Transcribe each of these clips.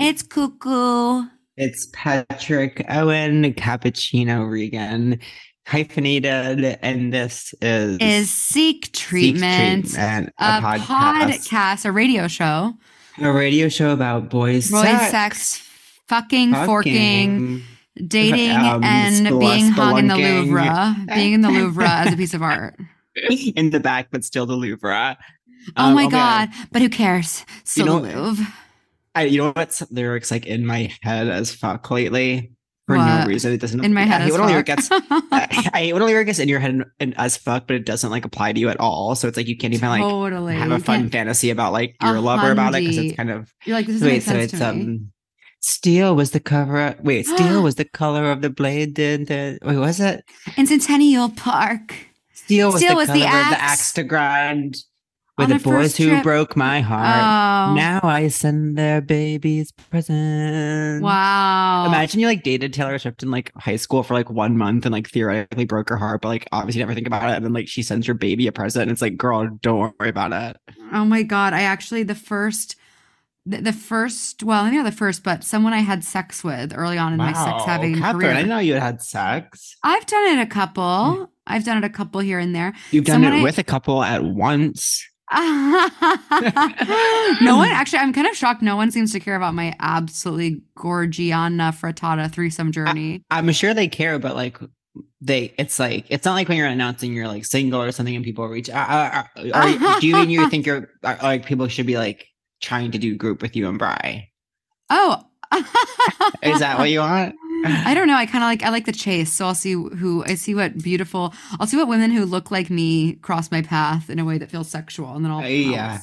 it's Cuckoo. It's Patrick Owen Cappuccino Regan, hyphenated, and this is Is Seek Seek Treatment, Treatment, a, a, podcast, podcast, a radio show, a radio show about boys, boys, sex, sex, fucking, forking, dating, um, and being hung in the. Louvre, being in the Louvre as a piece of art. in the back, but still the Louvre. Oh Um, my okay, god! But who cares? Still know- the Louvre. I, you know what's lyrics like in my head as fuck lately? For no reason. It doesn't In my I head hate as when a lyric gets I I hate when a lyric gets in your head and, and as fuck, but it doesn't like apply to you at all. So it's like you can't even like totally. have a fun fantasy about like A your lover about it because it's kind of You're like, this wait. So it's um, steel was the cover. Wait, steel was the color of the blade. Did the wait? Was it In Centennial Park. steel was Steel the was the of the axe axe to grind with the boys who trip. broke my heart. Oh, Now I send their babies presents. wow. Imagine you like dated Taylor Swift in like high school for like one month and like theoretically broke her heart, but like obviously never think about it. And then like she sends your baby a present and it's like, girl, don't worry about it. Oh my god! I actually the first, the, the first. Well, maybe not the first, but someone I had sex with early on in my sex having Catherine, career. I didn't know you had sex. I've done it a couple. Hmm. I've done it a couple here and there. You've done Someone it I- with a couple at once. no one actually. I'm kind of shocked. No one seems to care about my absolutely gorgiana frittata threesome journey. I'm sure they care, but like they, it's like it's not like when you're announcing you're like single or something and people reach. Uh, uh, uh, are, do you mean you think you're are, like people should be like trying to do group with you and Bry? oh, Is that what you want? I don't know. I kind of like I like the chase, so I'll see who I see what beautiful. I'll see what women who look like me cross my path in a way that feels sexual, and then I'll Uh, yeah.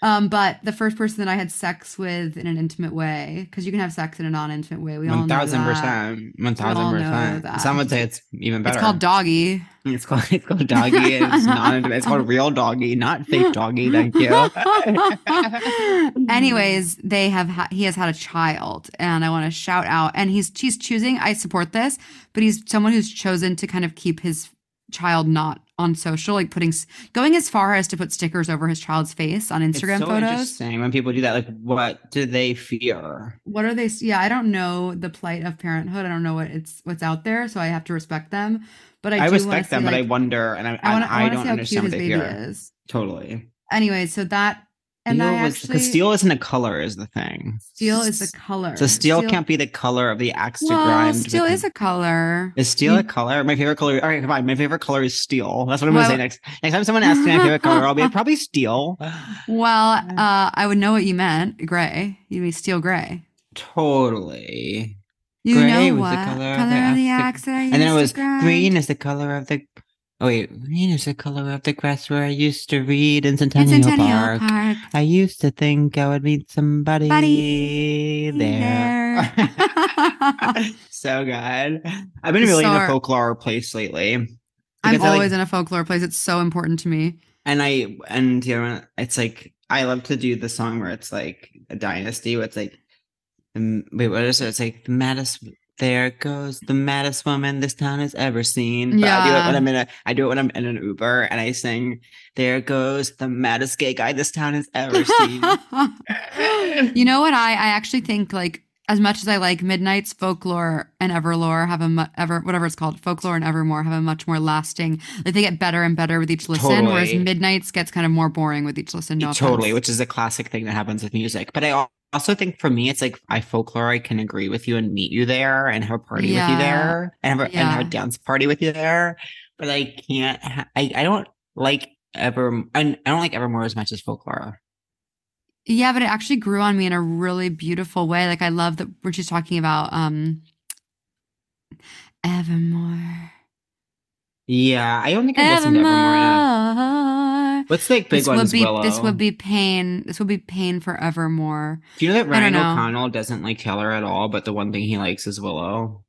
Um, but the first person that I had sex with in an intimate way, because you can have sex in a non-intimate way. We all One know thousand that. percent. One thousand percent. Some would say it's even better. It's called doggy. It's called it's called doggy. It's not. It's called real doggy, not fake doggy. Thank you. Anyways, they have ha- he has had a child, and I want to shout out. And he's he's choosing. I support this, but he's someone who's chosen to kind of keep his child not on social, like putting going as far as to put stickers over his child's face on It's Instagram so photos. interesting when people do that. Like, what do they fear? What are they? Yeah, I don't know the plight of parenthood. I don't know what it's what's out there, so I have to respect them. But I, I, respect them, see, but I wonder, and I, I to I, see don't how cute understand his what they baby fear. is. Totally. Anyway, so that and steel I was actually because steel isn't a color, is the thing. steel is a color. So steel, can't be the color of the axe to Well, grind. steel is a color. Is steel You- a color? My favorite color. All right, fine. My favorite color is steel. That's what I'm Well- gonna say next. Next time someone asks me my favorite color, I'll be probably steel. Well, uh, I would know what you meant. Gray. You mean steel gray. Totally. You Gray know was what the color of the axe to- And then it was green is the color of the. Oh wait, green is the color of the grass where I used to read in In Centennial, Centennial Park. Park. I used to think I would meet somebody Buddy there. there. so good. I've been really So in a folklore place lately. I'm I, like- always in a folklore place. It's so important to me. and I and you know it's like I love to do the song where it's like a dynasty. Where it's like, wait, what is it? It's like the maddest. There goes the maddest woman this town has ever seen. But I do it Yeah. when I'm in a. I do it when I'm in an Uber and I sing. There goes the maddest gay guy this town has ever seen. you know what? I I actually think like as much as I like Midnights folklore and Everlore have a mu- ever whatever it's called folklore and Evermore have a much more lasting. Like they get better and better with each listen, whereas Midnights gets kind of more boring with each listen. No totally, offense. which is a classic thing that happens with music. But I also think for me, it's like I folklore. I can agree with you and meet you there and have a party with you there and have, a, and have a dance party with you there. But I can't. I I don't like ever. I I don't like Evermore as much as folklore. Yeah, but it actually grew on me in a really beautiful way. Like I love that when she's talking about um Evermore. Yeah, I don't think I've listened to Evermore enough. What's the big This one? would be Willow. this would be pain. This would be pain forevermore. Do you know that Ryan. O'Connell doesn't like Taylor at all, but the one thing he likes is Willow?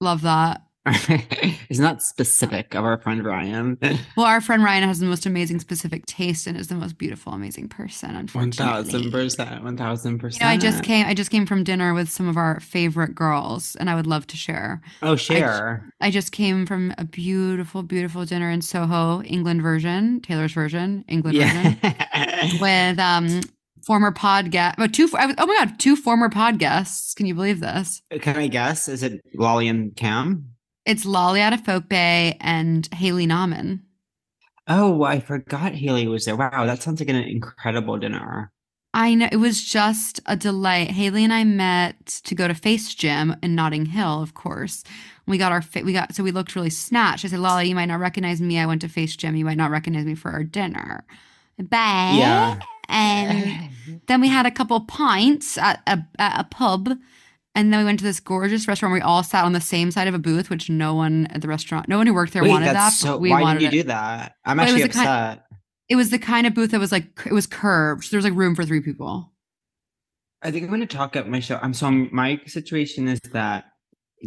Love that. it's not specific of our friend Ryan. Well, our friend Ryan has the most amazing specific taste and is the most beautiful, amazing person. One Unfortunately, thousand percent. One thousand You percent. know, I just came. I just came from dinner with some of our favorite girls, and I would love to share. Oh, share. I just came from a beautiful, beautiful dinner in Soho, England version, Taylor's version, England version, with um former pod guest. Two. I was, oh my god, two former pod guests. Can you believe this? Can I guess? Is it Lolly and Cam? It's Lolly Adefope and Haley Nauman. Oh, I forgot Haley was there. Wow, that sounds like an incredible dinner. I know it was just a delight. Haley and I met to go to Face Gym in Notting Hill, of course. We got our fa- we got so we looked really snatched. I said, "Lolly, you might not recognize me. I went to Face Gym. You might not recognize me for our dinner." Bye. Yeah. And then we had a couple pints at a at a pub, and then we went to this gorgeous restaurant. where We all sat on the same side of a booth, which no one at the restaurant, no one who worked there Wait, wanted that. but so. we why wanted did you it. do that? I'm Well, it was actually kind- upset. It was the kind of booth that was like it was curved. So there was like room for three people. I think I'm going to talk up my show. I'm so my situation is that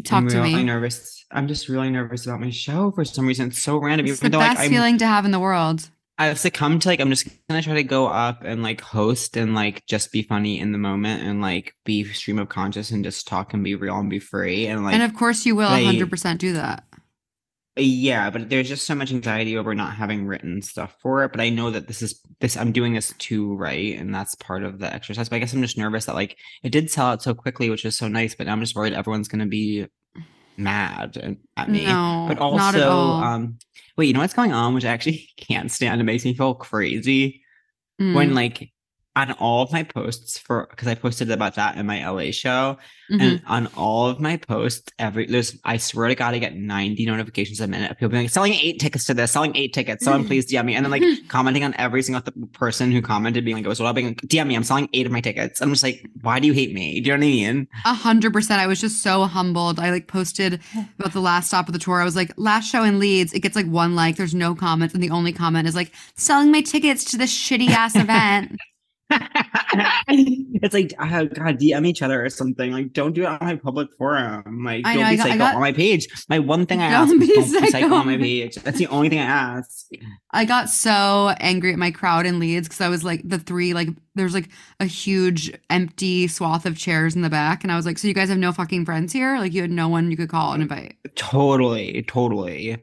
Talk I'm to really me. nervous. I'm just really nervous about my show for some reason. It's so random. It's the Even though best like feeling to have in the world. I've succumbed to like I'm just gonna try to go up and like host and like just be funny in the moment and like be stream of conscious and just talk and be real and be free and like and of course, you will 100% do that. yeah, but there's just so much anxiety over not having written stuff for it. But I know that this is this I'm doing this to right, and that's part of the exercise. But I guess I'm just nervous that like it did sell out so quickly, which is so nice. But I'm just worried everyone's gonna be mad and- at me. No, but also, not at all. um, wait, you know what's going on, which I actually can't stand. It makes me feel crazy Mm, when like on all of my posts for because I posted about that in my LA show, mhm. and on all of my posts, every there's I swear to God, I get 90 notifications a minute of people being like, selling eight tickets to this, selling eight tickets. Someone please DM me. And then like commenting on every single th- person who commented, being like, it was well, being like, DM me, I'm selling eight of my tickets. I'm just like, why do you hate me? Do you know what I mean? A hundred percent. I was just so humbled. I like posted about the last stop of the tour. I was like, last show in Leeds. It gets like one like. There's no comments, and the only comment is like, selling my tickets to this shitty ass event. it's like, oh, God, DM each other or something. Like, don't do it on my public forum. Like, I don't know, be got- psycho got- on my page. My one thing I Don't ask be don't be psycho psycho on my page. That's the only thing I ask. I got so angry at my crowd in Leeds because I was like the three like there's like a huge empty swath of chairs in the back, and I was like, so you guys have no fucking friends here? Like you had no one you could call and invite. Totally, totally.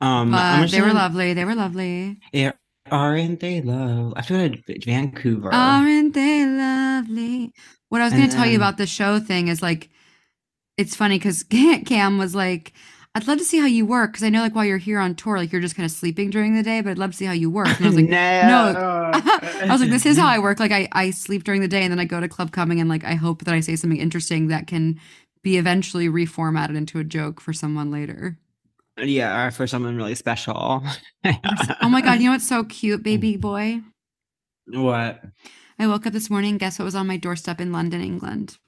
Um, But they were lovely. They were lovely. Yeah, aren't they love? I have to go to Vancouver. Aren't they lovely? What I was going to tell you about the show thing is like, it's funny because Cam was like, I'd love to see how you work because I know like while you're here on tour, like you're just kind of sleeping during the day, but I'd love to see how you work. And I was like, no, I was like, this is how I work. Like I, I sleep during the day and then I go to club coming and like I hope that I say something interesting that can be eventually reformatted into a joke for someone later. Yeah, for someone really special. oh my god, you know what's so cute, baby boy? what? I woke up this morning. Guess what was on my doorstep in London, England?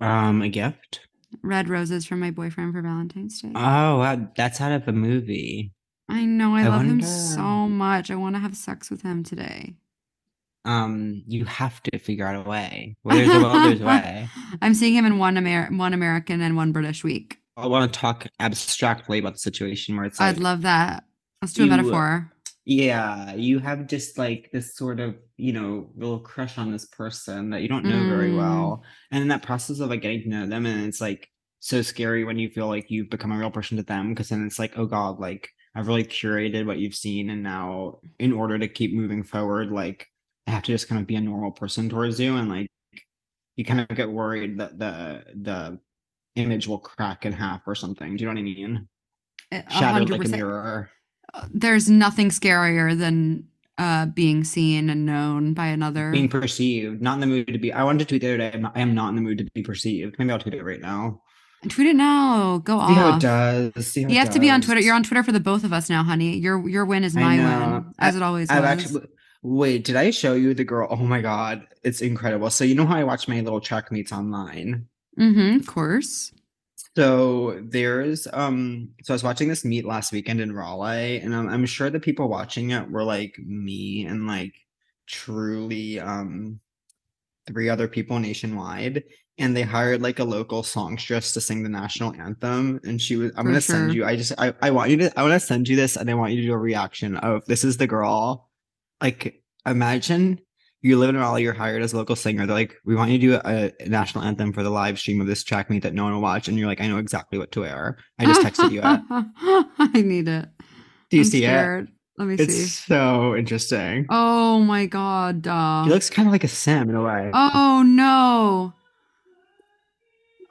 Um, a gift. Red roses from my boyfriend for Valentine's Day. Oh, wow, that's out of a movie. I know. I, I love him so much. I want to have sex with him today. Um, you have to figure out a way. Well, there's a will, there's a way. I'm seeing him in one Amer- one American and one British week. I want to talk abstractly about the situation where it's like, I'd love that. Let's do a you- metaphor. Yeah, you have just like this sort of, you know, little crush on this person that you don't know very Mm. well. And in that process of like getting to know them, and it's like so scary when you feel like you've become a real person to them, because then it's like, oh God, like I've really curated what you've seen, and now in order to keep moving forward, like I have to just kind of be a normal person towards you, and like you kind of get worried that the the image will crack in half or something. Do you know what I mean? Shattered like a mirror. There's nothing scarier than uh, being seen and known by another. being perceived, not in the mood to be. I wanted to tweet the other day. I'm not, I am not in the mood to be perceived. Maybe I'll tweet it right now. Tweet it now. Go See how it off. does. See how You it have to be on Twitter. You're on Twitter for the both of us now, honey. Your your win is my win, as it always I've was. actually. Wait, did I show you the girl? Oh my god, it's incredible. So you know how I watch my little track meets online. Mm-hmm, of course. So there's um so I was watching this meet last weekend in Raleigh and I'm, I'm sure the people watching it were like me and like truly um three other people nationwide and they hired like a local songstress to sing the national anthem and she was I'm For gonna send you I just I, I want you to I want to send you this and I want you to do a reaction of this is the girl like imagine you live in Raleigh, you're hired as a local singer. They're like, we want you to do a, a national anthem for the live stream of this track meet that no one will watch. And you're like, I know exactly what to wear. I just texted you it. I need it. Do you I'm see scared. Let me it? It's see. so interesting. Oh my god, duh. He looks kind of like a Sim in a way. Oh no.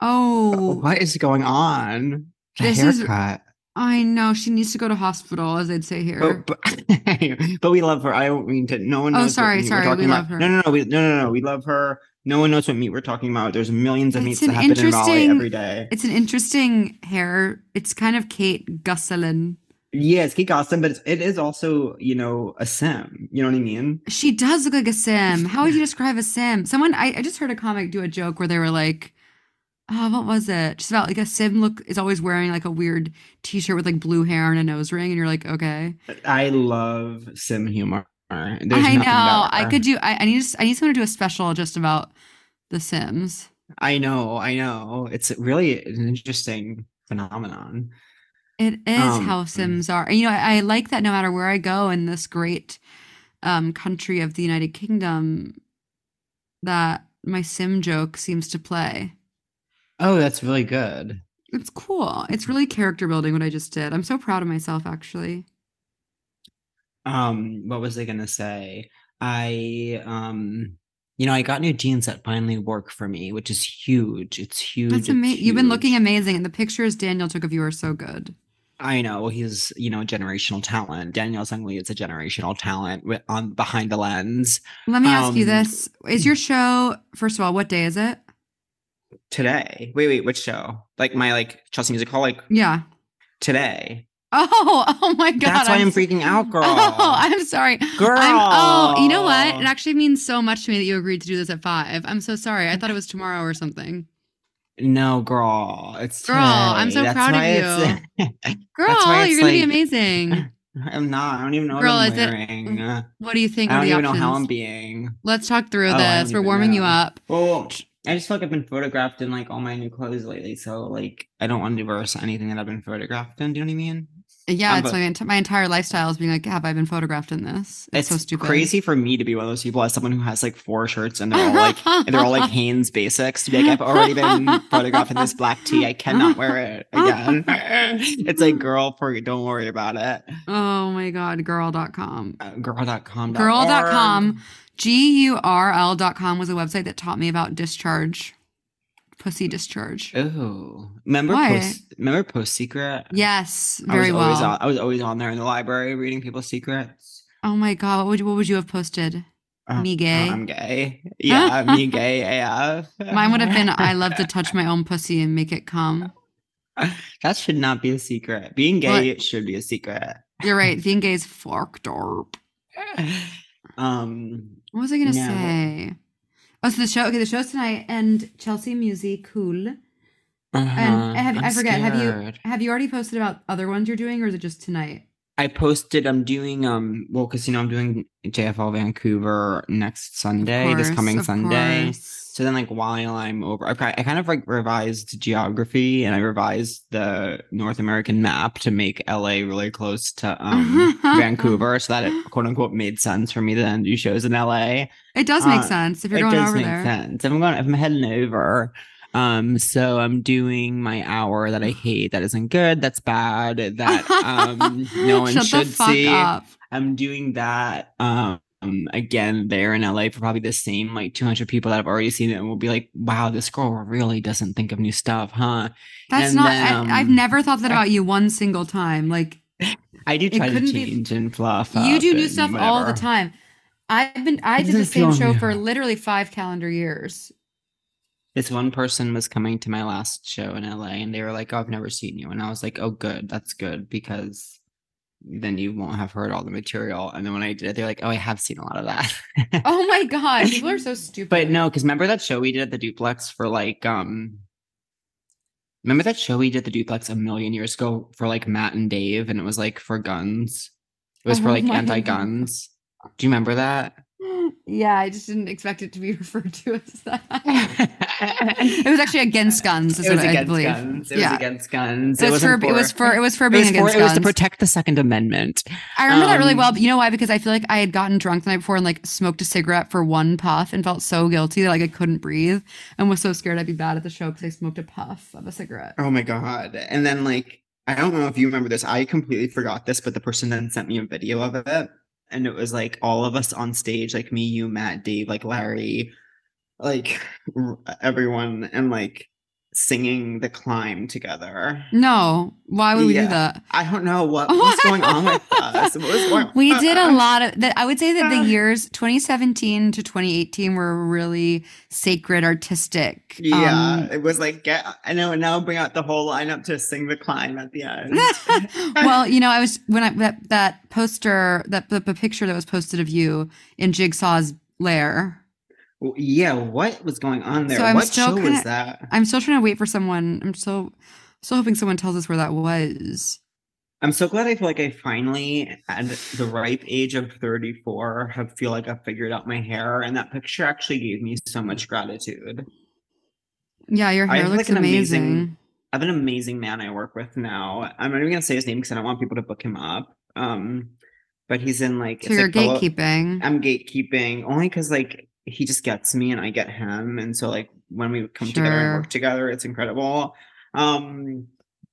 Oh, What is going on? The This is- haircut. I know. She needs to go to hospital, as they'd say here. But, but, but we love her. I don't mean to. No one Oh, knows. what sorry, sorry, we about. love her. No, no, no. We, no, no, no. We love her. No one knows what meat we're talking about. There's millions of It's meats that happen in Raleigh interesting- every day. It's an interesting hair. It's kind of Kate Gosselin. Yeah, it's Kate Gosselin, but it's, it is also, you know, a sim. You know what I mean? She does look like a sim. How would you describe a sim? Someone I, I just heard a comic do a joke where they were like, oh, what was it? Just about like a sim look is always wearing like a weird t-shirt with like blue hair and a nose ring, and you're like, okay. I love sim humor. There's I know. I could do I, I need I need someone to do a special just about the Sims. I know, I know. It's really an interesting phenomenon. It is Um, how Sims are. You know, I, I like that no matter where I go in this great um, country of the United Kingdom, that my Sim joke seems to play. Oh, that's really good. It's cool. It's really character building what I just did. I'm so proud of myself, actually. Um, what was I gonna say? I um you know, I got new jeans that finally work for me, which is huge. It's huge. That's amazing. You've been looking amazing, and the pictures Daniel took of you are so good. I know he's, you know, generational talent. Daniel Sungli is a generational talent with, on behind the lens. Let me ask you Um, this: Is your show? First of all, what day is it? Today, wait, wait, which show? Like my like Chelsea Music Hall, like Yeah. today. Oh, oh my god! That's why I'm, s- freaking out, girl. Oh, I'm sorry. girl. I'm, oh, you know what? It actually means so much to me that you agreed to do this at five. I'm so sorry. I thought it was tomorrow or something. no, girl. It's Girl, I'm so today. proud of you, Girl, it's you're gonna be amazing. I'm not. I don't even know Girl, what I'm it- wearing. Uh, What do you think I don't the even options? know how I'm being. Let's talk through Oh, this. We're warming you up. Well, I just feel like I've been photographed in like all my new clothes lately, so like I don't want to reverse anything that I've been photographed in. Do you know what I mean? Yeah, I'm it's my, ent- my entire lifestyle is being like, have I been photographed in this? It's, so stupid. crazy for me to be one of those people as someone who has like four shirts and they're all like and they're all like Hanes basics to be like I've already been photographed in this black tee. I cannot wear it again. it's like girl, for don't worry about it. Oh my god, girl.com. Uh, girl.com. Girl.com. G U R L.com was a website that taught me about discharge, pussy discharge. Oh, remember post? Remember post secret? Yes, I very was always well. on, I was always on there in the library reading people's secrets. Oh my god, what would you, what would you have posted? Uh, Me uh, gay? I'm gay. Yeah, me gay AF. Mine would have been I love to touch my own pussy and make it come. That should not be a secret. Being gay it should be a secret. You're right. Being gay is fucked up. Um, What was I gonna No. say? Oh, so the show. Okay, the show's tonight, and Chelsea Music, cool. uh-huh. And have, I forget. Have you have you already posted about other ones you're doing, or is it just tonight? I posted. I'm doing. Um. Well, because you know I'm doing JFL Vancouver next Sunday. this coming Sunday. course. So then, like, while I'm over, I, I kind of like revised geography and I revised the North American map to make LA really close to um, Vancouver, so that it quote unquote made sense for me to then do shows in LA. It does make Uh, sense if you're going over there. it does make sense. If I'm going, if I'm heading over, um, so I'm doing my hour that I hate. That isn't good. That's bad. That um, no one Shut should see. up. I'm doing that um again there in LA for probably the same like 200 people that have already seen it and will be like, wow, this girl really doesn't think of new stuff, huh? That's and not. then, I, I've um, never thought that about you one single time. Like I do try to couldn't be- and fluff. you do new stuff all the time. I've been. I did the same show new. for literally five calendar years. This one person was coming to my last show in LA and they were like, oh, I've never seen you. And I was like, oh, good. That's good because then you won't have heard all the material. And then when I did it, they're like, oh, I have seen a lot of that. Oh my god, people are so stupid. But no, because remember that show we did at the duplex for like um Remember that show we did the duplex a million years ago for like Matt and Dave, and it was like for guns. It was for Oh like anti-guns. Do you remember that? Yeah, I just didn't expect it to be referred to as that. it it was actually against guns. Is was I against believe. guns. It Yeah. was against guns. It was, for, it was for it was for being was, for, against it was to protect the Second Amendment. I remember that really um, well. But you know why? Because I feel like I had gotten drunk the night before and like smoked a cigarette for one puff and felt so guilty that like I couldn't breathe and was so scared I'd be bad at the show because I smoked a puff of a cigarette. Oh my god! And then like I don't know if you remember this. I completely forgot this, but the person then sent me a video of it, and it was like all of us on stage, like me, you, Matt, Dave, like Larry, like everyone, and like singing the climb together. No, why would we Yeah. do that? I don't know what was going on with us. What was going We did a lot of that. I would say that the Uh. years 2017 to 2018 were really sacred, artistic. Yeah, um, it was like get. I know, and now bring out the whole lineup to sing the climb at the end. well, you know, I was when I that, that poster that the, the picture that was posted of you in Jigsaw's lair. Yeah, what was going on there? So I'm what still show was kinda- that? I'm still trying to wait for someone. I'm so still hoping someone tells us where that was. I'm so glad I feel like I finally, at the ripe age of 34, have feel like I've figured out my hair, and that picture actually gave me so much gratitude. Yeah, your hair have, looks like, an amazing. amazing- I have an amazing man I work with now. I'm not even gonna say his name because I don't want people to book him up. Um, but he's in like So it's you're like fellow- gatekeeping. I'm gatekeeping only because like he just gets me and I get him, and so like when we come together and work together, it's incredible. Um,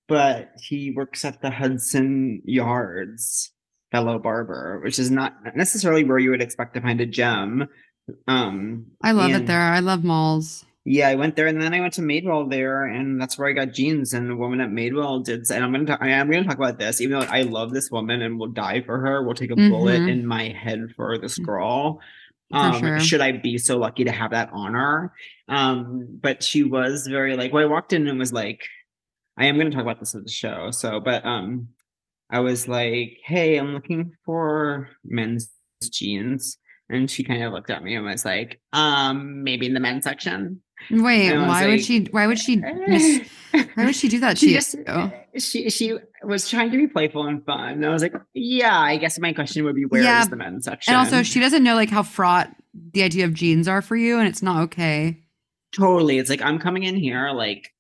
but he works at the Hudson Yards fellow barber, which is not necessarily where you would expect to find a gem. Um, I love it there. I love malls. Yeah, I went there, and then I went to Madewell there, and that's where I got jeans. And the woman at Madewell did, and I'm gonna, talk, I am gonna talk about this, even though I love this woman and will die for her. Will take a bullet Mhm. in my head for this girl. Um, sure. should I be so lucky to have that honor? Um, but she was very like, well, I walked in and was like, I am gonna talk about this at the show. So, but um, I was like, hey, I'm looking for men's jeans. And she kind of looked at me and was like, um, maybe in the men's section. Wait, And I was why would she? Why would she? Miss, why would she do that she just she she was trying to be playful and fun. And I was like, yeah, I guess my question would be where is Yeah, the men's section? And also, she doesn't know like how fraught the idea of jeans are for you, and it's not okay. totally. It's like I'm coming in here like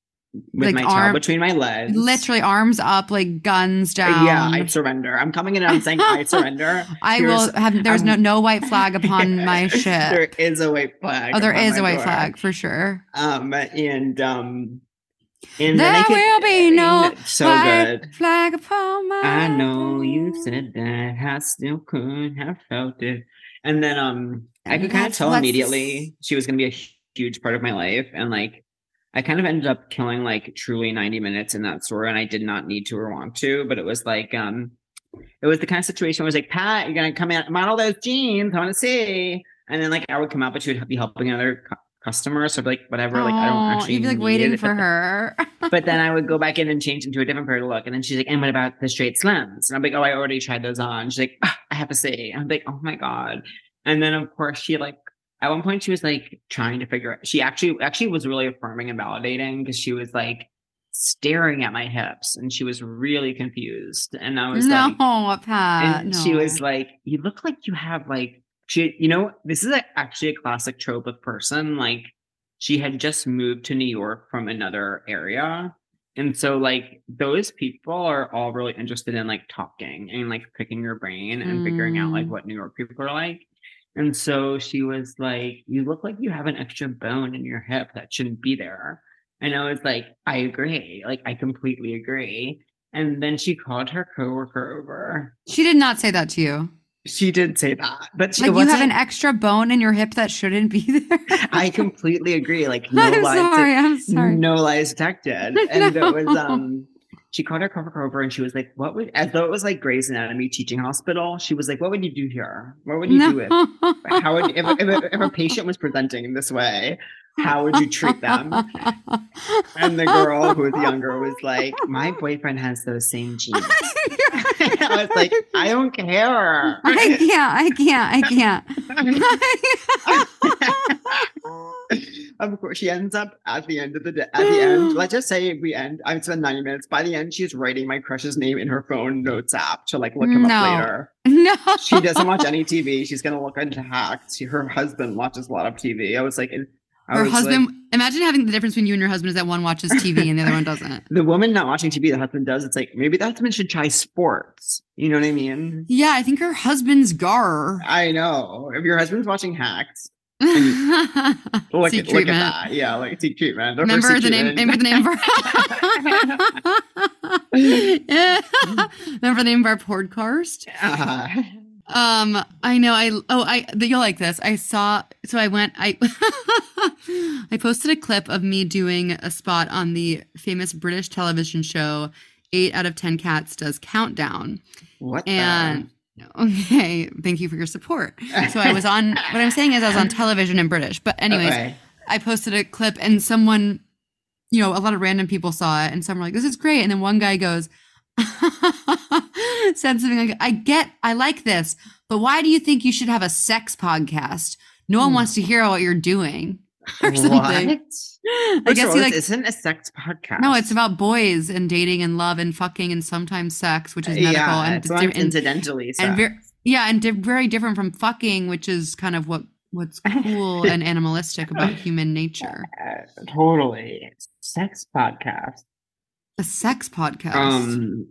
with Like my arm- between my legs. Literally, arms up, like guns Uh, down. Yeah, I surrender. I'm coming in and I'm saying I surrender. I Here's- will have. There's no um, no white flag upon my ship. There is a white flag. oh, there is a white door. flag for sure. Um and um and then I There could- will be no so white good. flag upon my. I know you said that I still could have felt it. And then um I could kind of tell immediately she was gonna be a huge part of my life. And like I kind of ended up killing like truly 90 minutes in that store and I did not need to or want to, but it was like um it was the kind of situation where it was like, Pat, you're gonna come out in model those jeans, I wanna see. And then like I would come out, but she would be helping another cu- customer. So I'd be like, whatever, like I don't actually You'd be like waiting it. for her. but then I would go back in and change into a different pair to look. And then she's like, and what about the straight slims? And I'm like, oh, I already tried those on. She's like, ah, I have to see. I'm like, oh my God. And then of course she like at one point she was like trying to figure out she actually actually was really affirming and validating because she was like staring at my hips and she was really confused. And I was no, like Pat. and no. she was like, "You look like you have like she, you know, this is a, actually a classic trope of person. Like she had just moved to New York from another area, and so like those people are all really interested in like talking and like picking your brain and figuring out like Mm. what New York people are like." And so she was like, "You look like you have an extra bone in your hip that shouldn't be there." And I was like, "I agree. Like I completely agree." And then she called her coworker over She did not say that to you. she did say that, but she Like you have an extra bone in your hip that shouldn't be there. I completely agree. Like no I'm lies, sorry. I'm sorry. no lies detected, and it was um. She called her coworker over and she was like, "What would?" As though it was like Grey's Anatomy teaching hospital. She was like, "What would you do here? What would you do if how would if, if, a- if a patient was presenting in this way? How would you treat them?" And the girl who was younger was like, "My boyfriend has those same jeans." I was like, "I don't care." I can't. I can't. I can't. of course, she ends up at the end of the day. At the end, let's just say we end. I've spent ninety minutes. By the end, she's writing my crush's name in her phone notes app to like look him No. up later. no. She doesn't watch any TV. She's gonna look into hacks. She, her husband watches a lot of TV. I was like, I Her husband. like, imagine having the difference between you and your husband is that one watches TV and the other one doesn't. the woman not watching TV, the husband does. It's like maybe the husband should try sports. You know what I mean? Yeah, I think her husband's gar. I know. If your husband's watching hacks, look, Seek at, look at that. Yeah, like seek treatment. Remember seek the name. Remember the name of our. remember the name of our podcast. Ah. Um, I know. I oh, I you'll like this. I saw. So I went. I I posted a clip of me doing a spot on the famous British television show. Eight out of ten cats does countdown. what? And okay, thank you for your support. So I was on. What I'm saying is I was on television in British. But anyways, Okay. I posted a clip and someone, you know, a lot of random people saw it and some were like, this is great. And then one guy goes, said something like, I get, I like this, but why do you think you should have a sex podcast? No one Hmm. wants to hear what you're doing. Or something. What? I First guess he like isn't a sex podcast. no, it's about boys and dating and love and fucking and sometimes sex, which is medical yeah, and, it's di- not and, incidentally. and sex. very, yeah, and di- very different from fucking, which is kind of what what's cool and animalistic about human nature. Uh, totally, sex podcast. A sex podcast. Um,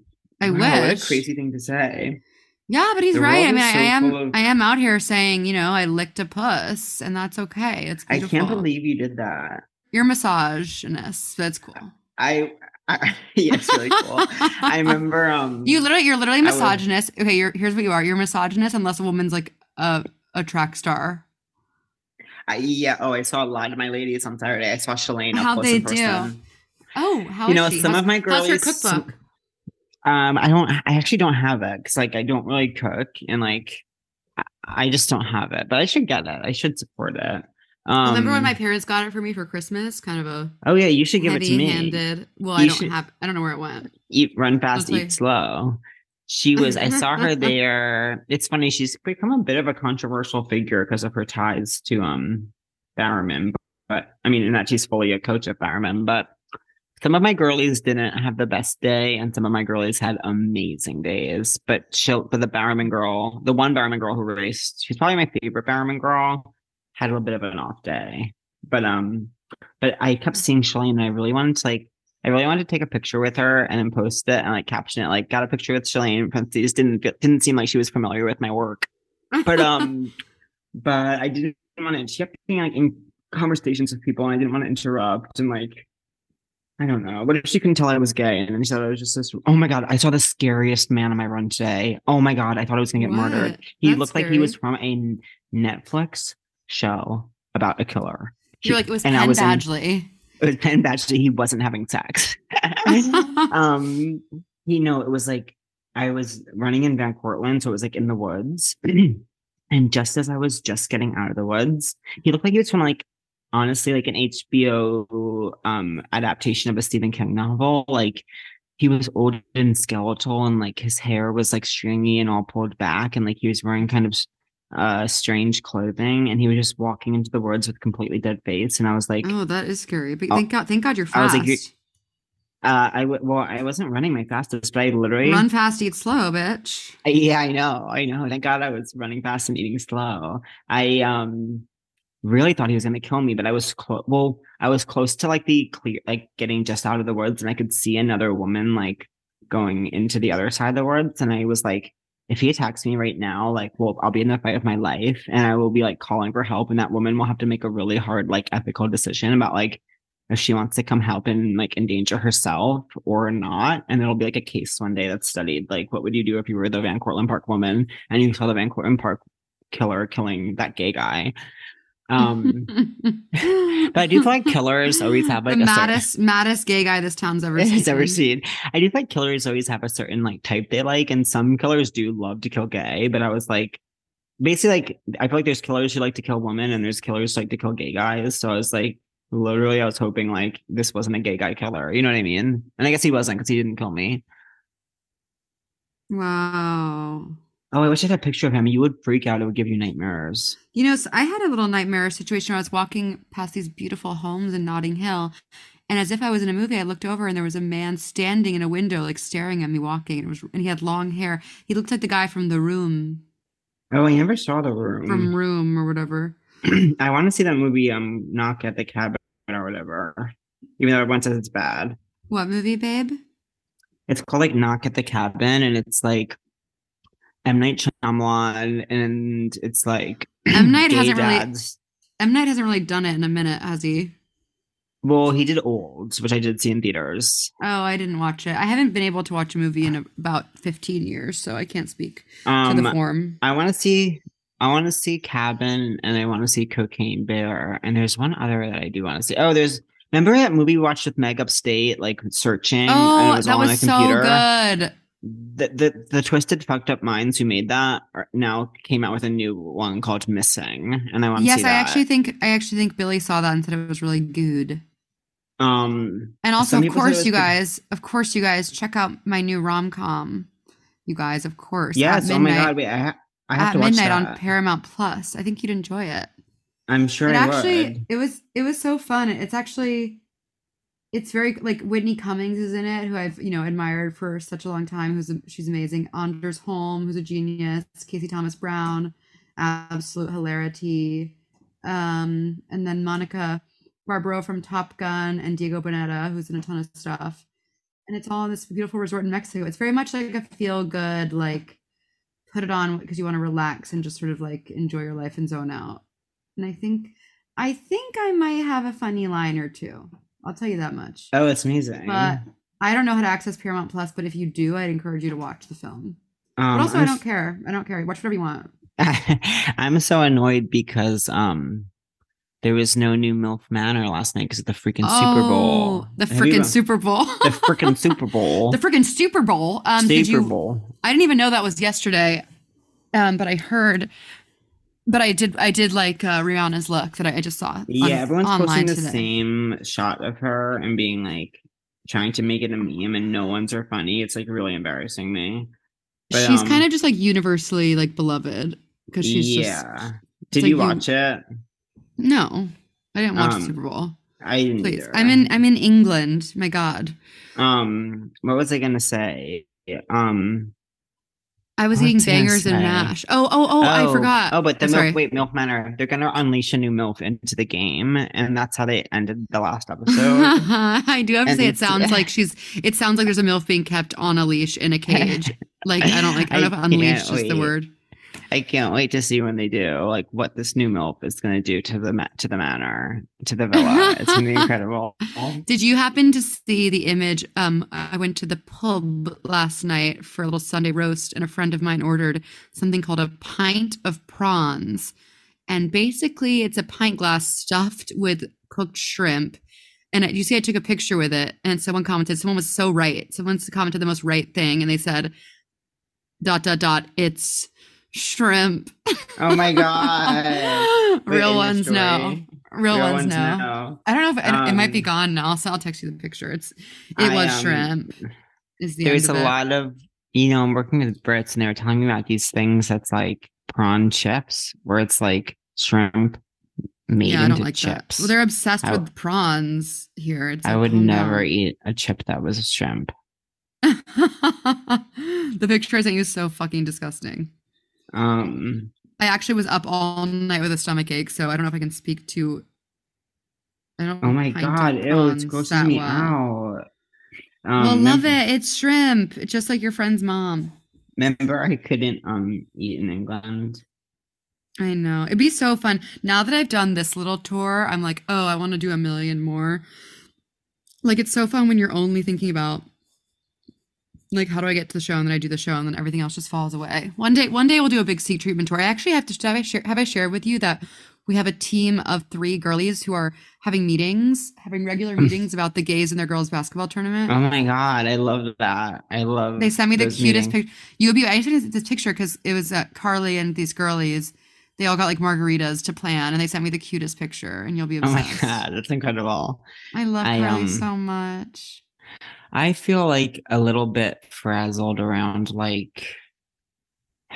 I wow, What a wish. crazy thing to say. Yeah, but he's The right. world I mean, is I, so I am of- I am out here saying, you know, I licked a puss, and that's okay. It's beautiful. I beautiful. can't believe you did that. you're misogynist. That's cool. I, I yeah, it's really cool. I remember. Um, You literally, you're literally I would- misogynist. Okay, you're here's what you are. You're misogynist unless a woman's like a a track star. I, yeah. Oh, I saw a lot of my ladies on Saturday. I saw Shalane. up How'd they do? person. Oh, how you is know, she? some how's, of my how's girlies. her some- cookbook? Um, I don't. I actually don't have it because, like, I don't really cook, and like, I, just don't have it. But I should get it. I should support it. Um, Remember when my parents got it for me for Christmas? Kind of a Oh yeah, you should give it to me. heavy-handed. Well, I don't should- have. I don't know where it went. eat run fast, eat slow. She was I saw her there. It's funny, she's become a bit of a controversial figure because of her ties to um Bowerman. But, I mean, and that she's fully a coach at Bowerman, but some of my girlies didn't have the best day, and some of my girlies had amazing days. But she'll but the Bowerman girl, the one Bowerman girl who raced, she's probably my favorite Bowerman girl, had a little bit of an off day. But um, but I kept seeing Shalane, and I really wanted to like I really wanted to take a picture with her and then post it and like caption it like got a picture with Shalane. Parentheses didn't didn't seem like she was familiar with my work, but um, but I didn't want to. She kept being like in conversations with people, and I didn't want to interrupt and like. I don't know. What if she couldn't tell I was gay? And then she thought I was just this. Oh my god! I saw the scariest man on my run today. Oh my god! I thought I was gonna get murdered. He That's looked like he was from a Netflix show about a killer. You're He- like it was and Penn I was in- Badgley. it was Penn Badgley. He wasn't having sex. um, you know, it was like I was running in Van Cortlandt, so it was like in the woods. and just as I was just getting out of the woods, he looked like he was from like honestly like an HBO um adaptation of a Stephen King novel. Like he was old and skeletal, and like his hair was like stringy and all pulled back, and like he was wearing kind of uh strange clothing, and he was just walking into the woods with completely dead face. And I was like, oh, that is scary. But Oh. thank God, thank God you're fast. I was like, you- Uh, I w- well, I wasn't running my fastest, but I literally, Run fast, eat slow, bitch. yeah, I know, I know. Thank God I was running fast and eating slow. I um really thought he was gonna kill me, but I was close. Well, I was close to like the clear, like getting just out of the woods, and I could see another woman like going into the other side of the woods, and I was like. If he attacks me right now, like, well, I'll be in the fight of my life and I will be like calling for help. And that woman will have to make a really hard, like, ethical decision about like if she wants to come help and like endanger herself or not. And it'll be like a case one day that's studied. Like, what would you do if you were the Van Cortlandt Park woman and you saw the Van Cortlandt Park killer killing that gay guy? Um, but I do feel like killers always have like the a certain- maddest, maddest gay guy this town's ever seen. has ever seen. I do feel like killers always have a certain like type they like, and some killers do love to kill gay. But I was like, basically, like I feel like there's killers who like to kill women, and there's killers who like to kill gay guys. So I was like, literally, I was hoping like this wasn't a gay guy killer. You know what I mean? And I guess he wasn't because he didn't kill me. Wow. Oh, I wish I had a picture of him. You would freak out. It would give you nightmares. You know, so I had a little nightmare situation where I was walking past these beautiful homes in Notting Hill. And as if I was in a movie, I looked over and there was a man standing in a window, like staring at me walking. And, it was, and he had long hair. He looked like the guy from The Room, Oh, I never saw the room. from Room or whatever. I want to see that movie, um, Knock at the Cabin or whatever. Even though everyone says it's bad. What movie, babe? It's called like Knock at the Cabin, and it's like M Night Shyamalan, and it's like M. Night hasn't really- M. Night hasn't really done it in a minute, has he? Well, he did Old, which I did see in theaters. Oh, I didn't watch it. I haven't been able to watch a movie in about 15 years, so I can't speak to Um, the form. I want to see. I want to see Cabin, and I want to see Cocaine Bear, and there's one other that I do want to see. Oh, there's remember that movie we watched with Meg Upstate, like searching. and it Oh, was that was so computer? good. The, the the twisted fucked up minds who made that are now came out with a new one called missing and i want to Yes, I that. actually think I actually think Billy saw that and said it was really good. um And also, of people said it course, you good. guys, of course, you guys, check out my new rom com. You guys, of course. yes at oh my midnight, god wait i, ha- I have at to watch midnight that on Paramount Plus. I think you'd enjoy it. i'm sure it i actually, would it was, it was so fun. It's actually, it's very like Whitney Cummings is in it, who I've you know admired for such a long time. Who's a, she's amazing. Anders Holm, who's a genius. Casey Thomas Brown, absolute hilarity. Um, and then Monica Barbaro from Top Gun and Diego Boneta, who's in a ton of stuff. And it's all in this beautiful resort in Mexico. It's very much like a feel good, like put it on because you want to relax and just sort of like enjoy your life and zone out. And I think, I think I might have a funny line or two. I'll tell you that much. oh it's amazing But I don't know how to access Paramount Plus, but if you do, I'd encourage you to watch the film. um, But also, I'm I don't s- care. I don't care. Watch whatever you want. i'm so annoyed because um there was no new milf manor last night because of the freaking super bowl Oh, The freaking Super Bowl. the freaking super bowl the freaking Super Bowl. Um, super you? bowl I didn't even know that was yesterday. Um, but I heard. But I did. I did like uh, Rihanna's look that I, I just saw. on- Yeah, everyone's posting the today. same shot of her and being like trying to make it a meme, and no ones are funny. It's like really embarrassing me. But, she's um, kind of just like universally like beloved because she's just yeah. Did like you you- watch it? no. I didn't watch Um, the Super Bowl. I didn't. Please, either. I'm in. I'm in England. My God, Um, what was I gonna say? Um, I was What eating bangers and mash. Oh, oh, oh! I oh. forgot. Oh, but the I'm sorry. milk. Wait, Milk Manor. They're gonna unleash a new milk into the game, and that's how they ended the last episode. I do have to And say, it sounds like she's. It sounds like there's a milk being kept on a leash in a cage. Like I don't like. I don't know if unleashed can't is the word. I can't wait to see when they do like what this new MILF is going to do to the ma- to the manor to the villa. it's going to be incredible. Did you happen to see the image? Um, I went to the pub last night for a little Sunday roast, and a friend of mine ordered something called a pint of prawns. And basically, it's a pint glass stuffed with cooked shrimp. And you see, I took a picture with it, and someone commented, someone was so right. Someone commented the most right thing, and they said, dot, dot, dot, it's shrimp. Oh my god! Real in ones know. story? Real, Real ones, know. know. I don't know if it, it might be Um, gone now, so I'll text you the picture. It's it I, was um, shrimp. Is the There's end a it. lot of you know. I'm working with Brits, and they were telling me about these things that's like prawn chips, where it's like shrimp made yeah, I into don't like chips. that. Well, they're obsessed I- with prawns here. It's I like, would calm never down. eat a chip that was a shrimp. the picture I sent you is so fucking disgusting. Um, I actually was up all night with a stomach ache, so I don't know if I can speak to. I don't. oh my god! Ew, it prawns grosses that me well. out. Um, well, love remember, it. It's shrimp. It's just like your friend's mom. Remember, I couldn't um eat in England. I know. It'd be so fun. Now that I've done this little tour, I'm like, oh, I want to do a million more. Like it's so fun when you're only thinking about like how do I get to the show and then I do the show and then everything else just falls away. One day one day we'll do a big seek treatment tour. I actually have to have I, share, have I shared with you that we have a team of three girlies who are having meetings, having regular meetings about the gays and their girls basketball tournament. Oh my god, I love that. I love. They sent me the cutest picture. You'll be. I sent this picture because it was uh, Carly and these girlies. They all got like margaritas to plan, and they sent me the cutest picture. And you'll be Oh my god, that's incredible. I love I, Carly um, so much. I feel like a little bit frazzled around like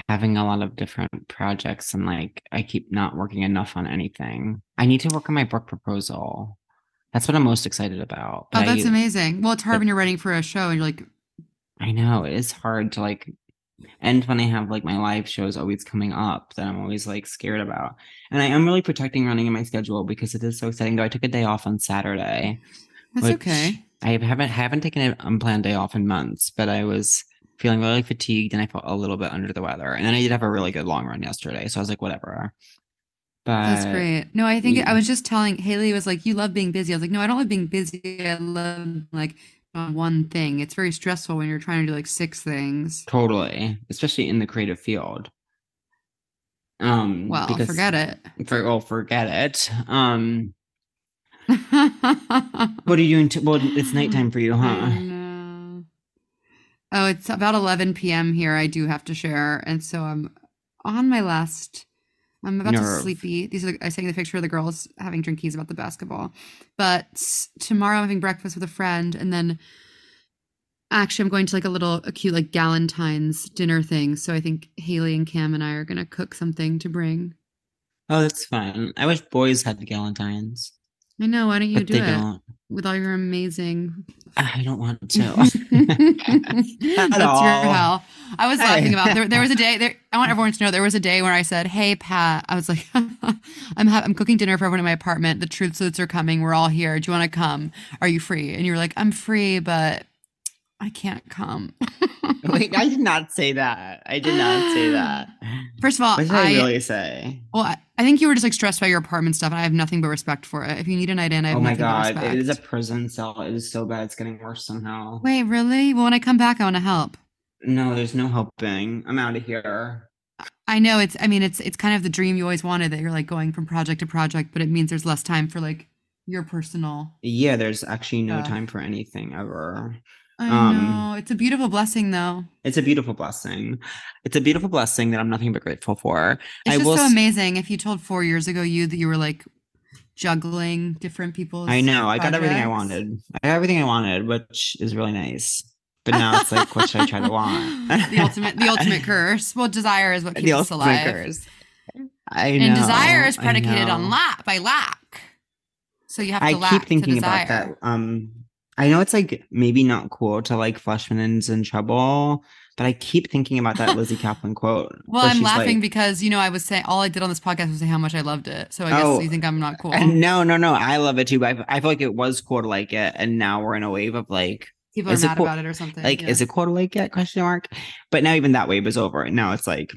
having a lot of different projects and like I keep not working enough on anything. I need to work on my book proposal. That's what I'm most excited about. Oh, that's I, amazing. Well, it's hard but- when you're writing for a show and you're like, I know it is hard to like and when I have like my live shows always coming up that I'm always like scared about. And I am really protecting running in my schedule because it is so exciting. Though I took a day off on Saturday. that's which okay. I haven't haven't taken an unplanned day off in months, but I was feeling really fatigued and I felt a little bit under the weather. And then I did have a really good long run yesterday, so I was like, whatever. But That's great. No, I think yeah. I was just telling Haley was like, "You love being busy." I was like, "No, I don't love being busy. I love like one thing. It's very stressful when you're trying to do like six things." totally, especially in the creative field. Um, Well, because- forget it. For, well, forget it. Um, what are you doing? Well, it's nighttime for you, huh? Oh, it's about 11 p.m. here. I do have to share, and so I'm on my last. I'm about to Nerve. sleepy. These are the, I sang the picture of the girls having drinkies about the basketball. But tomorrow I'm having breakfast with a friend, and then actually I'm going to like a little a cute like Galentine's dinner thing. So I think Haley and Cam and I are gonna cook something to bring. Oh, that's fun. I wish boys had galentines, I know. Why don't you but do it don't. with all your amazing I don't want to. That's your all. hell. I was laughing about there. There was a day. There, I want everyone to know there was a day where I said, "Hey Pat," I was like, "I'm ha- I'm cooking dinner for everyone in my apartment. The truth suits are coming. We're all here. Do you want to come? Are you free?" And you were like, "I'm free, but I can't come." Wait, I did not say that. I did not say that. First of all, What did I, I, really say? well, I, I think you were just like stressed by your apartment stuff, and I have nothing but respect for it. If you need a night in, I have Oh my god, it is a prison cell. It is so bad. It's getting worse somehow. Wait, really? Well, when I come back, I want to help. No, there's no helping. I'm out of here. I know it's I mean it's it's kind of the dream you always wanted that you're like going from project to project, but it means there's less time for like your personal. Yeah, there's actually no time for anything ever. I Um, know. It's a beautiful blessing though. It's a beautiful blessing. It's a beautiful blessing that I'm nothing but grateful for. It's I just will so amazing. If you told four years ago you that you were like juggling different people's I know. I got everything I wanted. I got everything I wanted, which is really nice. But now it's like, what should I try to want? the ultimate the ultimate curse. Well, desire is what keeps the us alive. curse. I know. And desire is predicated on lack by lack. So you have to I lack keep thinking about that. Um, I know it's like maybe not cool to like it's in trouble, but I keep thinking about that Lizzy Caplan quote. Well, I'm laughing like- because you know I was saying all I did on this podcast was say how much I loved it. So I guess Oh, you think I'm not cool. No, no, no. I love it too, but I, I feel like it was cool to like it, and now we're in a wave of like, People are mad cool- about it or something. like, yeah. is it cool to like it? Question mark. But now even that wave is over, and now it's like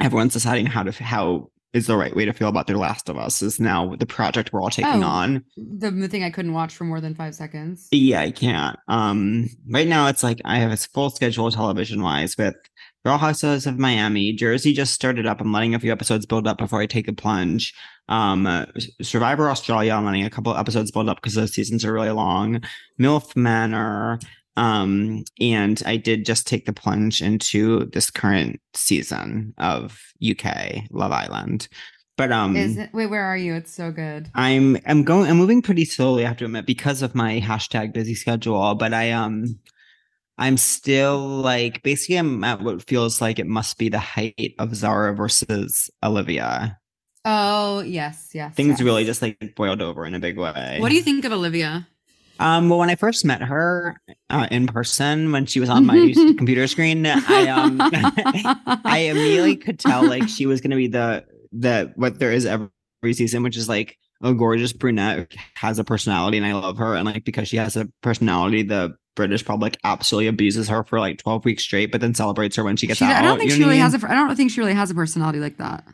everyone's deciding how to how is the right way to feel about their Last of Us is now the project we're all taking Oh. on. the m- thing I couldn't watch for more than five seconds? Yeah, I can't. Um, right now it's like I have a full schedule television wise with Real Housewives of Miami. Jersey just started up. I'm letting a few episodes build up before I take a plunge. Um, uh, Survivor Australia. I'm letting a couple episodes build up because those seasons are really long. MILF Manor. Um, and I did just take the plunge into this current season of UK Love Island. But um, Is it? Wait, where are you? It's so good. I'm I'm going I'm moving pretty slowly, I have to admit, because of my hashtag busy schedule. But I um I'm still like basically I'm at what feels like it must be the height of Zara versus Olivia. Oh yes, yes. Things yes. really just like boiled over in a big way. What do you think of Olivia? Um, well, when I first met her uh, in person, when she was on my computer screen, I um, I immediately could tell like she was gonna be the the what there is every season, which is like a gorgeous brunette has a personality, and I love her. And like because she has a personality, the British public absolutely abuses her for like twelve weeks straight, but then celebrates her when she gets She- out. I don't think you she know what really I has a. I don't think she really has a personality like that.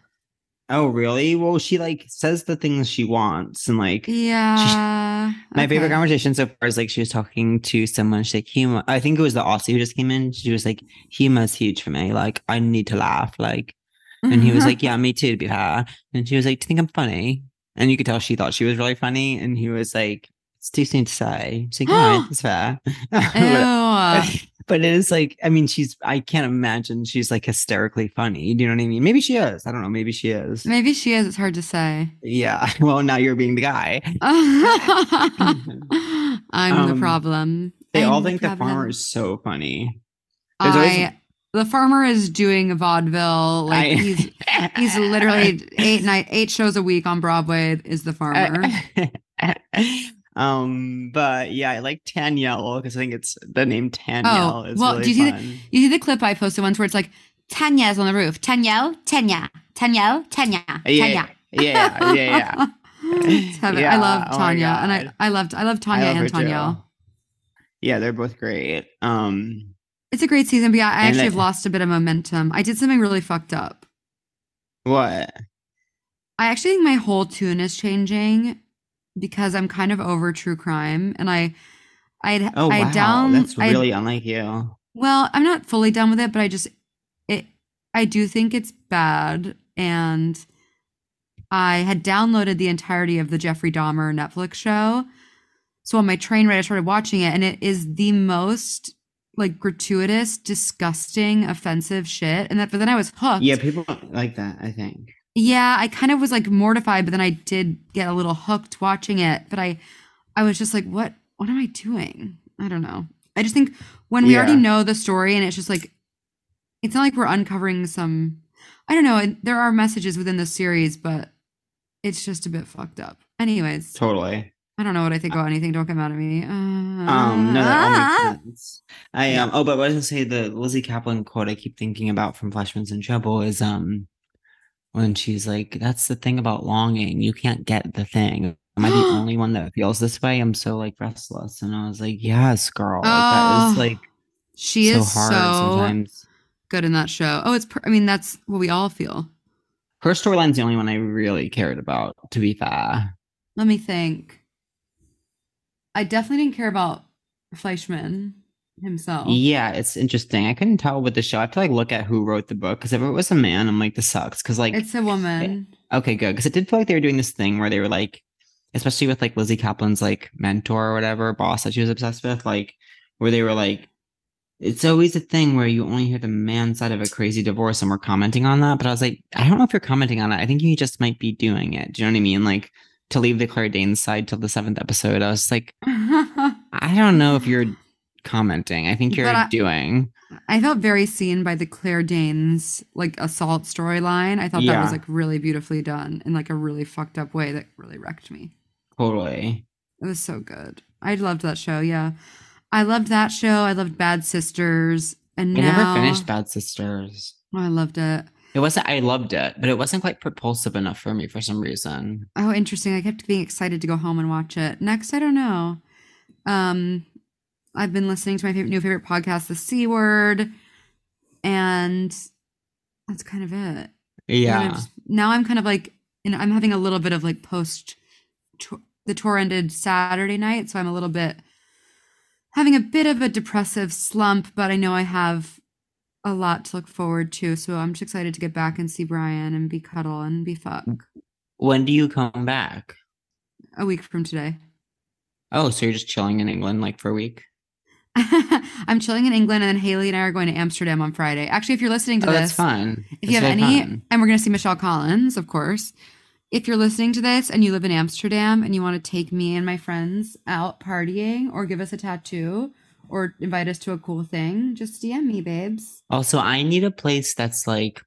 Oh, really? Well, she like says the things she wants, and like Yeah. My favorite conversation so far is like she was talking to someone. She's like, Huma, I think it was the Aussie who just came in. She was like, Huma's huge for me. Like, I need to laugh. Like, and he was mm-hmm. like, Yeah, me too, to be fair. And she was like, Do you think I'm funny? And you could tell she thought she was really funny. And he was like, It's too soon to say. She's like, right, that's fair. but, it is like, I mean, she's, I can't imagine she's like hysterically funny. Do you know what I mean? Maybe she is. I don't know. Maybe she is. Maybe she is. It's hard to say. Yeah. Well, now you're being the guy. I'm the Um, problem. They I'm all think the problem. farmer is so funny. There's always- I the farmer is doing vaudeville. Like I- he's he's literally eight night eight shows a week on Broadway. Is the farmer? Um, but yeah, I like Tanyel because I think it's the name Tanyel Oh, is well, really do you see fun. You see the clip I posted once where it's like Tanya's on the roof. Tanya, Tanya, Tanya, Tanya, Yeah, Tanya. yeah, yeah, yeah. Heaven. I Yeah, love oh Tanya, and I I loved I love Tanya I love and too. Tanya. Yeah, they're both great. Um, It's a great season, but yeah, I actually it- have lost a bit of momentum. I did something really fucked up. what? I actually think my whole tune is changing because I'm kind of over true crime, and I, I, Oh I wow, down. that's really unlike you. well, I'm not fully done with it, but I just, it, I do think it's bad, and I had downloaded the entirety of the Jeffrey Dahmer Netflix show. So on my train ride, I started watching it, and it is the most like gratuitous, disgusting, offensive shit. And that, but then I was hooked. Yeah, people like that. I think. Yeah, I kind of was like mortified, but then I did get a little hooked watching it. But I, I was just like, what? What am I doing? I don't know. I just think when we already know the story, and it's just like, it's not like we're uncovering some. I don't know. There are messages within the series, but it's just a bit fucked up. Anyways, Totally. I don't know what I think about anything. Don't come out of me. Uh, Um, no, that all ah. makes sense. I um. Oh, but what I was gonna say, the Lizzy Caplan quote I keep thinking about from Fleishman's in Trouble is um, when she's like, "That's the thing about longing. You can't get the thing." Am I the only one that feels this way? I'm so like restless, and I was like, "Yes, girl. Like, that is Oh, like She so is hard so sometimes." good in that show. Oh, it's. Per- I mean, that's what we all feel. Her storyline's the only one I really cared about. To be fair, Let me think. I definitely didn't care about Fleishman himself. yeah, it's interesting. I couldn't tell with the show. I have to like look at who wrote the book because if it was a man, I'm like, this sucks. Because like It's a woman. Okay, good. Because it did feel like they were doing this thing where they were like, especially with like Lizzy Caplan's like mentor or whatever, boss that she was obsessed with, like where they were like, it's always a thing where you only hear the man side of a crazy divorce and we're commenting on that. But I was like, I don't know if you're commenting on it. I think you just might be doing it. Do you know what I mean? Like to leave the Claire Danes side till the seventh episode. I was like, I don't know if you're commenting. I think you're I- doing. I felt very seen by the Claire Danes like assault storyline. I thought that was like really beautifully done in like a really fucked up way that really wrecked me. Totally. It was so good. I loved that show. Yeah, I loved that show. I loved Bad Sisters, and I now never finished Bad Sisters. Oh, I loved it. It wasn't. I loved it, but it wasn't quite propulsive enough for me for some reason. Oh, interesting. I kept being excited to go home and watch it. Next, I don't know. Um, I've been listening to my favorite, new favorite podcast, The C Word, and that's kind of it. Yeah. just- now I'm kind of like, and I'm having a little bit of like post. The tour ended Saturday night, so I'm a little bit having a bit of a depressive slump. But I know I have a lot to look forward to, so I'm just excited to get back and see Brian and be cuddle and be fuck When do you come back? a week from today. Oh, so you're just chilling in England like for a week? I'm chilling in England, and then Haley and I are going to Amsterdam on Friday. Actually, if you're listening to Oh, this, that's fun. if you have any, fun. and we're going to see Michelle Collins, of course. If you're listening to this and you live in Amsterdam and you want to take me and my friends out partying or give us a tattoo or invite us to a cool thing, just DM me, babes. Also, I need a place that's like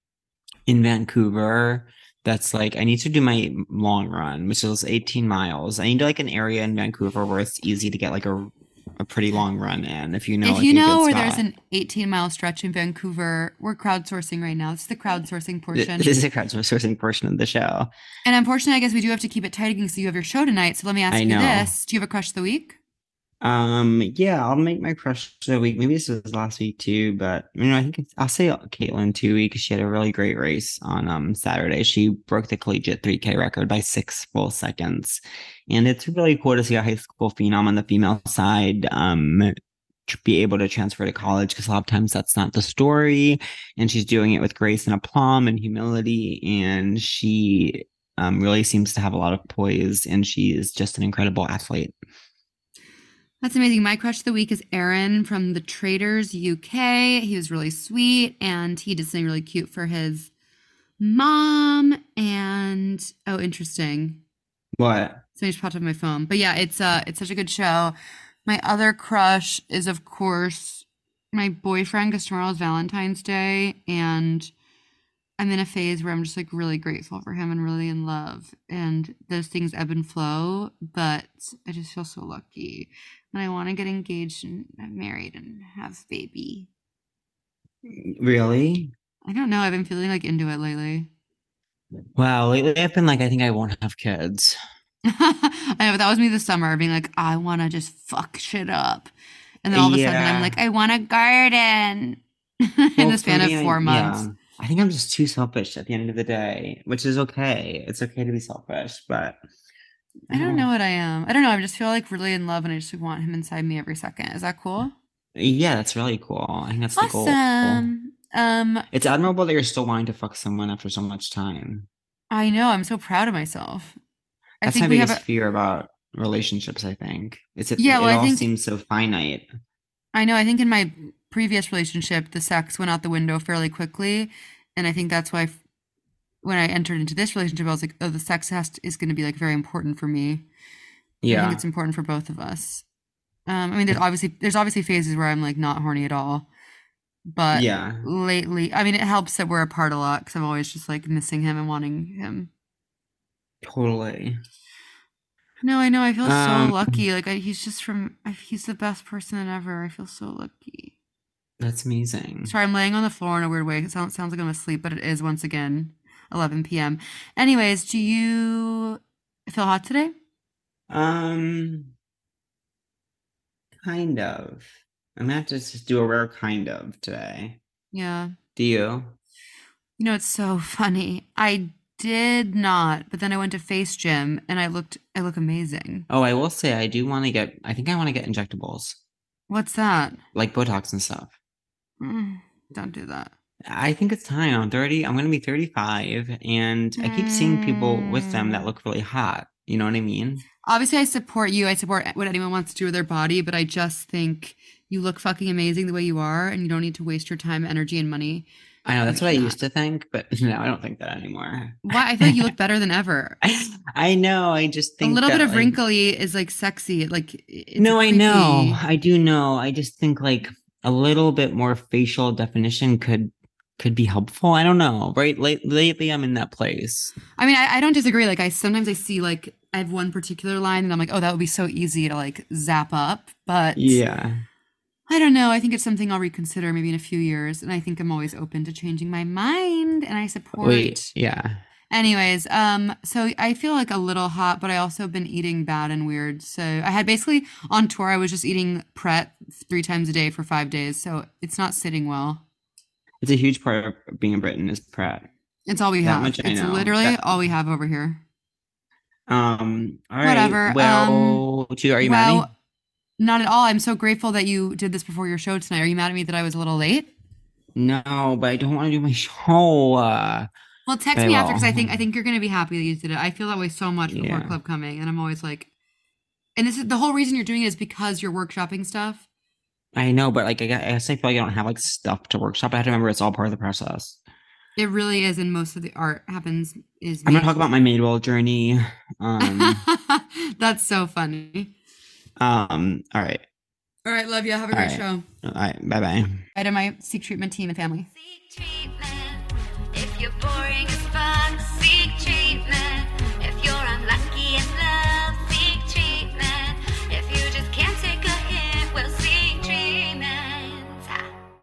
in Vancouver. That's like I need to do my long run, which is 18 miles. I need like an area in Vancouver where it's easy to get like a a pretty long run in. If you know, if you know where there's an 18 mile stretch in Vancouver, we're crowdsourcing right now. This is the crowdsourcing portion. This is the crowdsourcing portion of the show. and unfortunately, I guess we do have to keep it tight because you have your show tonight. So let me ask you this Do you have a crush of the week? Um, yeah, I'll make my crush of the week. Maybe this was last week too, but you know, I think I'll say Katelyn too because she had a really great race on um Saturday. She broke the collegiate 3K record by six full seconds, and it's really cool to see a high school phenom on the female side um be able to transfer to college because a lot of times that's not the story, and she's doing it with grace and aplomb and humility, and she um really seems to have a lot of poise, and she is just an incredible athlete. That's amazing. My crush of the week is Aaron from the Traitors UK. He was really sweet and he did something really cute for his mom. And oh, interesting. What? Something just popped up on my phone. But yeah, it's uh it's such a good show. My other crush is of course my boyfriend because tomorrow is Valentine's Day and I'm in a phase where I'm just like really grateful for him and really in love. And those things ebb and flow, but I just feel so lucky. And I want to get engaged and get married and have baby. Really? I don't know. I've been feeling like into it lately. Wow. Lately, I've been like, I think I won't have kids. I know, but that was me this summer being like, I want to just fuck shit up. And then all of a sudden I'm like, I want a garden in Well, the span of me, I- four months. yeah. I think I'm just too selfish at the end of the day, which is okay. It's okay to be selfish, but I don't know what I am. I don't know. I just feel like really in love and I just want him inside me every second. Is that cool? Yeah, that's really cool. I think that's the goal. Awesome. Um, It's admirable that you're still wanting to fuck someone after so much time. I know. I'm so proud of myself. I That's think my we have biggest a, fear about relationships. I think it's it, Yeah, it well, I all think- seems so finite. I know. I think in my previous relationship, the sex went out the window fairly quickly, and I think that's why f- when I entered into this relationship, I was like, "Oh, the sex has to, is going to be like very important for me." Yeah. I think it's important for both of us. Um, I mean, there's obviously there's obviously phases where I'm like not horny at all, but yeah. lately, I mean, it helps that we're apart a lot because I'm always just like missing him and wanting him. Totally. No, I know. I feel Um, so lucky. Like I, he's just from. I, he's the best person ever. I feel so lucky. That's amazing. Sorry, I'm laying on the floor in a weird way. It sounds sounds like I'm asleep, but it is once again 11 p.m. Anyways, do you feel hot today? Um, kind of. I'm gonna have to just do a rare kind of today. Yeah. Do you? You know, it's so funny. I did not, but then I went to Face Gym and I looked. I look amazing. Oh, I will say I do want to get. I think I want to get injectables, What's that? like Botox and stuff. Mm, don't do that. I think it's time. I'm 30. I'm gonna be 35, and I keep seeing people with them that Mm. look really hot. You know what I mean? Obviously, I support you. I support what anyone wants to do with their body, but I just think you look fucking amazing the way you are, and you don't need to waste your time, energy, and money. I know that's what I used to think, but no, I don't think that anymore. Why? I like you look better than ever. I know. I just think A think little bit of like- wrinkly is like sexy. Like it's no, I know. I do know. I just think like a little bit more facial definition could could be helpful. I don't know. Right? Late, lately, I'm in that place. I mean, I, I don't disagree. Like I sometimes I see like I have one particular line, and I'm like, oh, that would be so easy to like zap up. But Yeah. I don't know. I think it's something I'll reconsider maybe in a few years, and I think I'm always open to changing my mind, and I support. Wait. Yeah. Anyways, um, so I feel like a little hot, but I also have been eating bad and weird. So I had basically on tour, I was just eating Pret three times a day for five days. So it's not sitting well. It's a huge part of being in Britain is Pret. It's all we That have. It's know. literally That- all we have over here. Um. All right. Whatever, Well, Ju- are you mad at me? not at all. I'm so grateful that you did this before your show tonight. Are you mad at me that I was a little late? No, but I don't want to do my show. Uh, Well, text Very me after because I think I think you're gonna be happy that you did it. I feel that way so much before Yeah. club coming, and I'm always like, and this is the whole reason you're doing it is because you're workshopping stuff. I know, but like I I guess I feel like I don't have like stuff to workshop. I have to remember it's all part of the process. It really is, and most of the art happens is. I'm gonna talk about my Madewell journey. Um. That's so funny. um. All right. All right, love you. Have a All great right. show. All right. Bye bye. Bye to my Seek Treatment team and family. You're boring as fuck.